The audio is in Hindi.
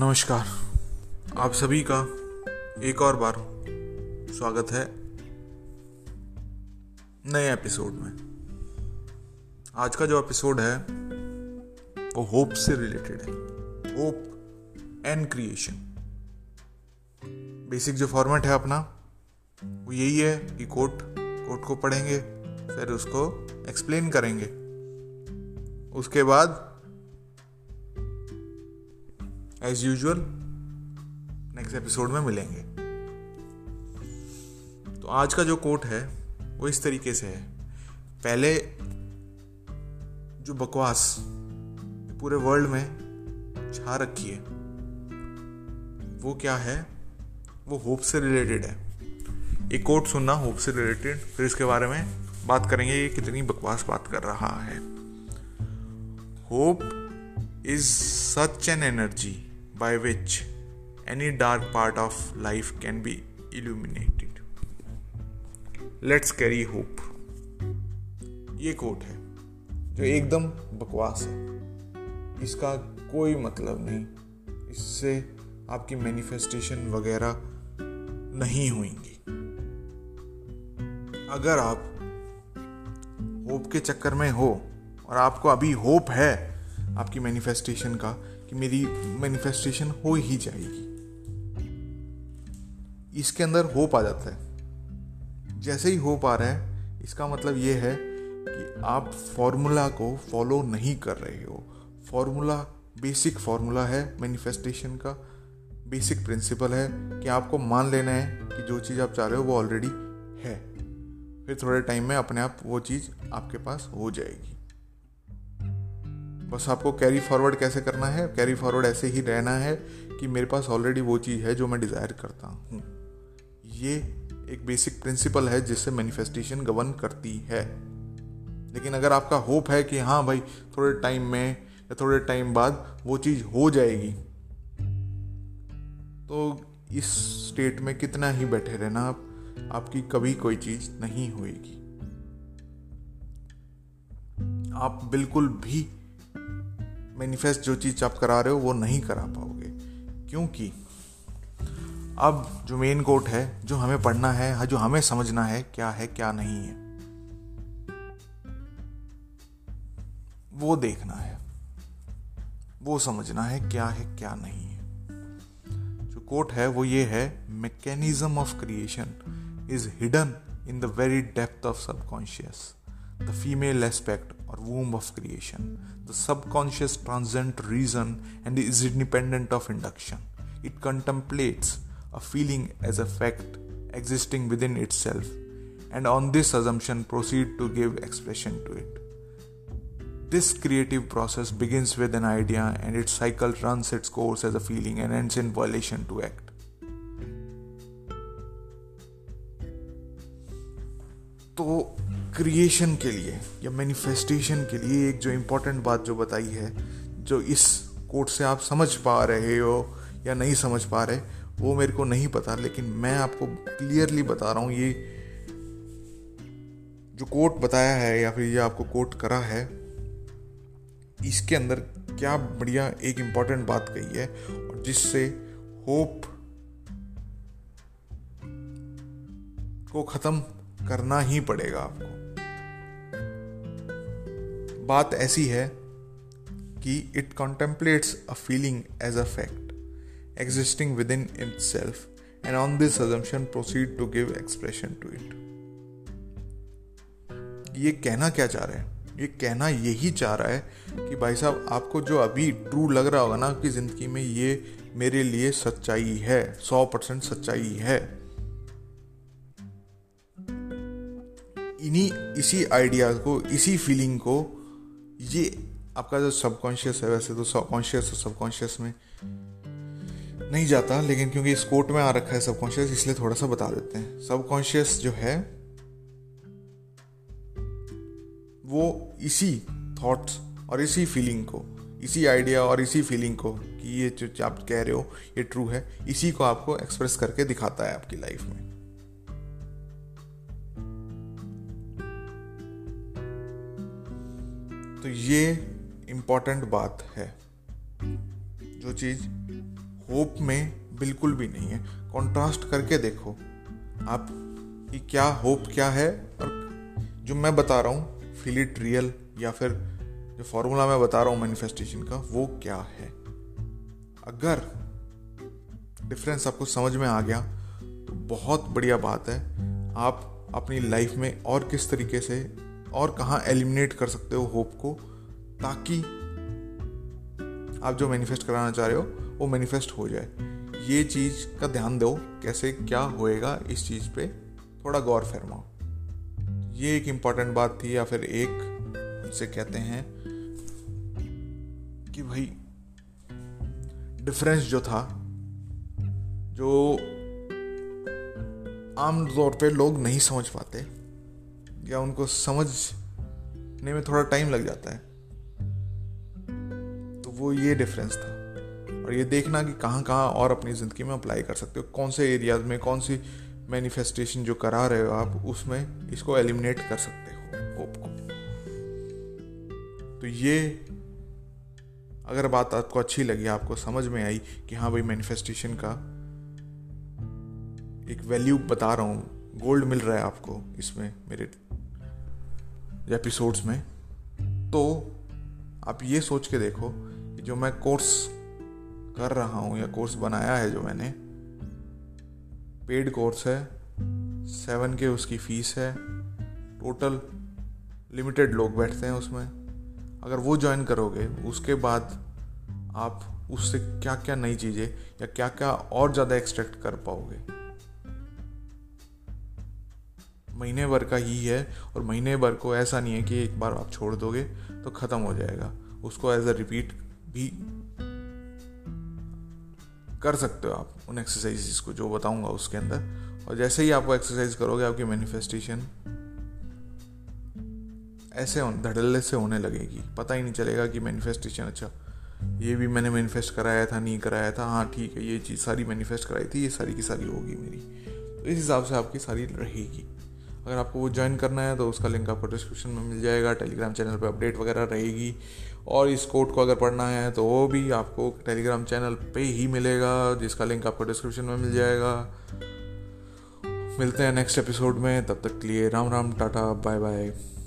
नमस्कार। आप सभी का एक और बार स्वागत है नए एपिसोड में। आज का जो एपिसोड है, वो होप से रिलेटेड है। Hope and creation. बेसिक जो फॉर्मेट है अपना, वो यही है कि कोट कोट को पढ़ेंगे, फिर उसको एक्सप्लेन करेंगे। उसके बाद एज यूजल नेक्स्ट एपिसोड में मिलेंगे। तो आज का जो कोट है, वो इस तरीके से है। पहले जो बकवास पूरे वर्ल्ड में छा रखी है, वो क्या है? वो होप से रिलेटेड है। एक कोट सुनना होप से रिलेटेड फिर इसके बारे में बात करेंगे ये कितनी बकवास बात कर रहा है। Hope is such an energy by which any dark part of life can be illuminated. Let's carry hope. ये कोट है, जो एकदम बकवास है इसका कोई मतलब नहीं इससे आपकी मैनिफेस्टेशन वगैरह नहीं होंगी अगर आप होप के चक्कर में हो, और आपको अभी होप है, आपकी मैनिफेस्टेशन का कि मेरी मैनिफेस्टेशन हो ही जाएगी। इसके अंदर होप आ जाता है। जैसे ही होप आ रहा है, इसका मतलब ये है कि आप फॉर्मूला को फॉलो नहीं कर रहे हो। फॉर्मूला बेसिक फॉर्मूला है मैनिफेस्टेशन का। बेसिक प्रिंसिपल है कि आपको मान लेना है कि जो चीज़ आप चाह रहे हो वो ऑलरेडी है। फिर थोड़े टाइम में अपने आप वो चीज़ आपके पास हो जाएगी। बस आपको कैरी फॉरवर्ड कैसे करना है? कैरी फॉरवर्ड ऐसे ही रहना है कि मेरे पास ऑलरेडी वो चीज़ है जो मैं डिज़ायर करता हूँ। ये एक बेसिक प्रिंसिपल है जिससे मैनिफेस्टेशन गवर्न करती है। लेकिन अगर आपका होप है कि हाँ भाई, थोड़े टाइम में या थोड़े टाइम बाद वो चीज़ हो जाएगी तो इस स्टेट में कितना ही बैठे रहना, आप, आपकी कभी कोई चीज़ नहीं होएगी। आप बिल्कुल भी मैनिफेस्ट जो चीज़ आप करा रहे हो, वो नहीं करा पाओगे। क्योंकि अब जो मेन कोर्ट है, जो हमें पढ़ना है, जो हमें समझना है, क्या है, क्या नहीं है, वो देखना है। वो समझना है क्या है, क्या नहीं है। जो कोट है, वो ये है mechanism of creation is hidden in the very depth of subconscious the female aspect or womb of creation. The subconscious transcends reason and is independent of induction. It contemplates a feeling as a fact existing within itself, and on this assumption proceed to give expression to it. This creative process begins with an idea and its cycle runs its course as a feeling and ends in violation to act. तो क्रिएशन के लिए या मैनिफेस्टेशन के लिए एक जो इम्पोर्टेंट बात जो बताई है, जो इस कोट से आप समझ पा रहे हो या नहीं समझ पा रहे, वो मेरे को नहीं पता, लेकिन मैं आपको क्लियरली बता रहा हूँ, ये जो कोट बताया है या फिर ये आपको कोट करा है, इसके अंदर क्या बढ़िया एक इंपॉर्टेंट बात कही है, और जिससे होप को ख़त्म करना ही पड़ेगा आपको। बात ऐसी है कि it contemplates a feeling as a fact existing within itself and on this assumption proceed to give expression to it ये कहना क्या चाह रहा है? ये कहना यही चाह रहा है कि भाई साहब, आपको जो अभी ट्रू लग रहा होगा ना कि ज़िंदगी में ये मेरे लिए सच्चाई है, सौ परसेंट सच्चाई है। इन्हीं, इसी आइडिया को, इसी फीलिंग को ये आपका जो सबकॉन्शियस है, वैसे तो सबकॉन्शियस और सबकॉन्शियस में नहीं जाता, लेकिन क्योंकि इस कोर्ट में आ रखा है सबकॉन्शियस इसलिए थोड़ा सा बता देते हैं। सबकॉन्शियस जो है, वो इसी थॉट्स और इसी फीलिंग को, इसी आइडिया और इसी फीलिंग को कि ये जो आप कह रहे हो, ये ट्रू है, इसी को आपको एक्सप्रेस करके दिखाता है आपकी लाइफ में। तो ये इंपॉर्टेंट बात है। जो चीज़ होप में बिल्कुल भी नहीं है कॉन्ट्रास्ट करके देखो। आप कि क्या होप क्या है और जो मैं बता रहा हूँ फील इट रियल या फिर जो फॉर्मूला मैं बता रहा हूँ मैनिफेस्टेशन का, वो क्या है? अगर डिफरेंस आपको समझ में आ गया तो बहुत बढ़िया बात है। आप अपनी लाइफ में और किस तरीके से और कहाँ एलिमिनेट कर सकते हो होप को, ताकि आप जो मैनिफेस्ट कराना चाह रहे हो, वो मैनिफेस्ट हो जाए। ये चीज़ का ध्यान दो, कैसे क्या होएगा इस चीज़ पे। थोड़ा गौर फरमाओ। ये एक इंपॉर्टेंट बात थी, या फिर एक उनसे कहते हैं कि भाई डिफरेंस जो था, जो आम तौर पे लोग नहीं समझ पाते या उनको समझने में थोड़ा टाइम लग जाता है। तो वो ये डिफरेंस था। और ये देखना कि कहाँ कहाँ और अपनी ज़िंदगी में अप्लाई कर सकते हो। कौन से एरियाज़ में, कौन सी मैनिफेस्टेशन जो करा रहे हो आप, उसमें इसको एलिमिनेट कर सकते हो होप को। तो ये अगर बात आपको अच्छी लगी, आपको समझ में आई कि हाँ भाई मैनिफेस्टेशन का एक वैल्यू बता रहा हूँ गोल्ड मिल रहा है आपको इसमें मेरे एपिसोड्स में तो आप ये सोच के देखो कि जो मैं कोर्स कर रहा हूँ या कोर्स बनाया है जो मैंने पेड कोर्स है सेवन के उसकी फ़ीस है टोटल लिमिटेड लोग बैठते हैं उसमें। अगर वो ज्वाइन करोगे, उसके बाद आप उससे क्या क्या नई चीज़ें या क्या क्या और ज़्यादा एक्सट्रैक्ट कर पाओगे। महीने भर का ही है और महीने भर को ऐसा नहीं है कि एक बार आप छोड़ दोगे तो ख़त्म हो जाएगा। उसको एज अ रिपीट भी कर सकते हो आप उन एक्सरसाइजेस को, जो बताऊँगा उसके अंदर। और जैसे ही आप वो एक्सरसाइज करोगे, आपकी मैनिफेस्टेशन ऐसे धड़ल्ले से होने लगेगी। पता ही नहीं चलेगा कि मैनिफेस्टेशन अच्छा ये भी मैंने मैनिफेस्ट कराया था, नहीं कराया था हाँ ठीक है, ये चीज़ सारी मैनिफेस्ट कराई थी, ये सारी की सारी होगी मेरी। तो इस हिसाब से आपकी सारी रहेगी। अगर आपको वो ज्वाइन करना है तो उसका लिंक आपको डिस्क्रिप्शन में मिल जाएगा टेलीग्राम चैनल पर अपडेट वगैरह रहेगी। और इस कोड को अगर पढ़ना है तो वो भी आपको टेलीग्राम चैनल पे ही मिलेगा, जिसका लिंक आपको डिस्क्रिप्शन में मिल जाएगा। मिलते हैं नेक्स्ट एपिसोड में, तब तक के लिए Ram Ram, tata bye bye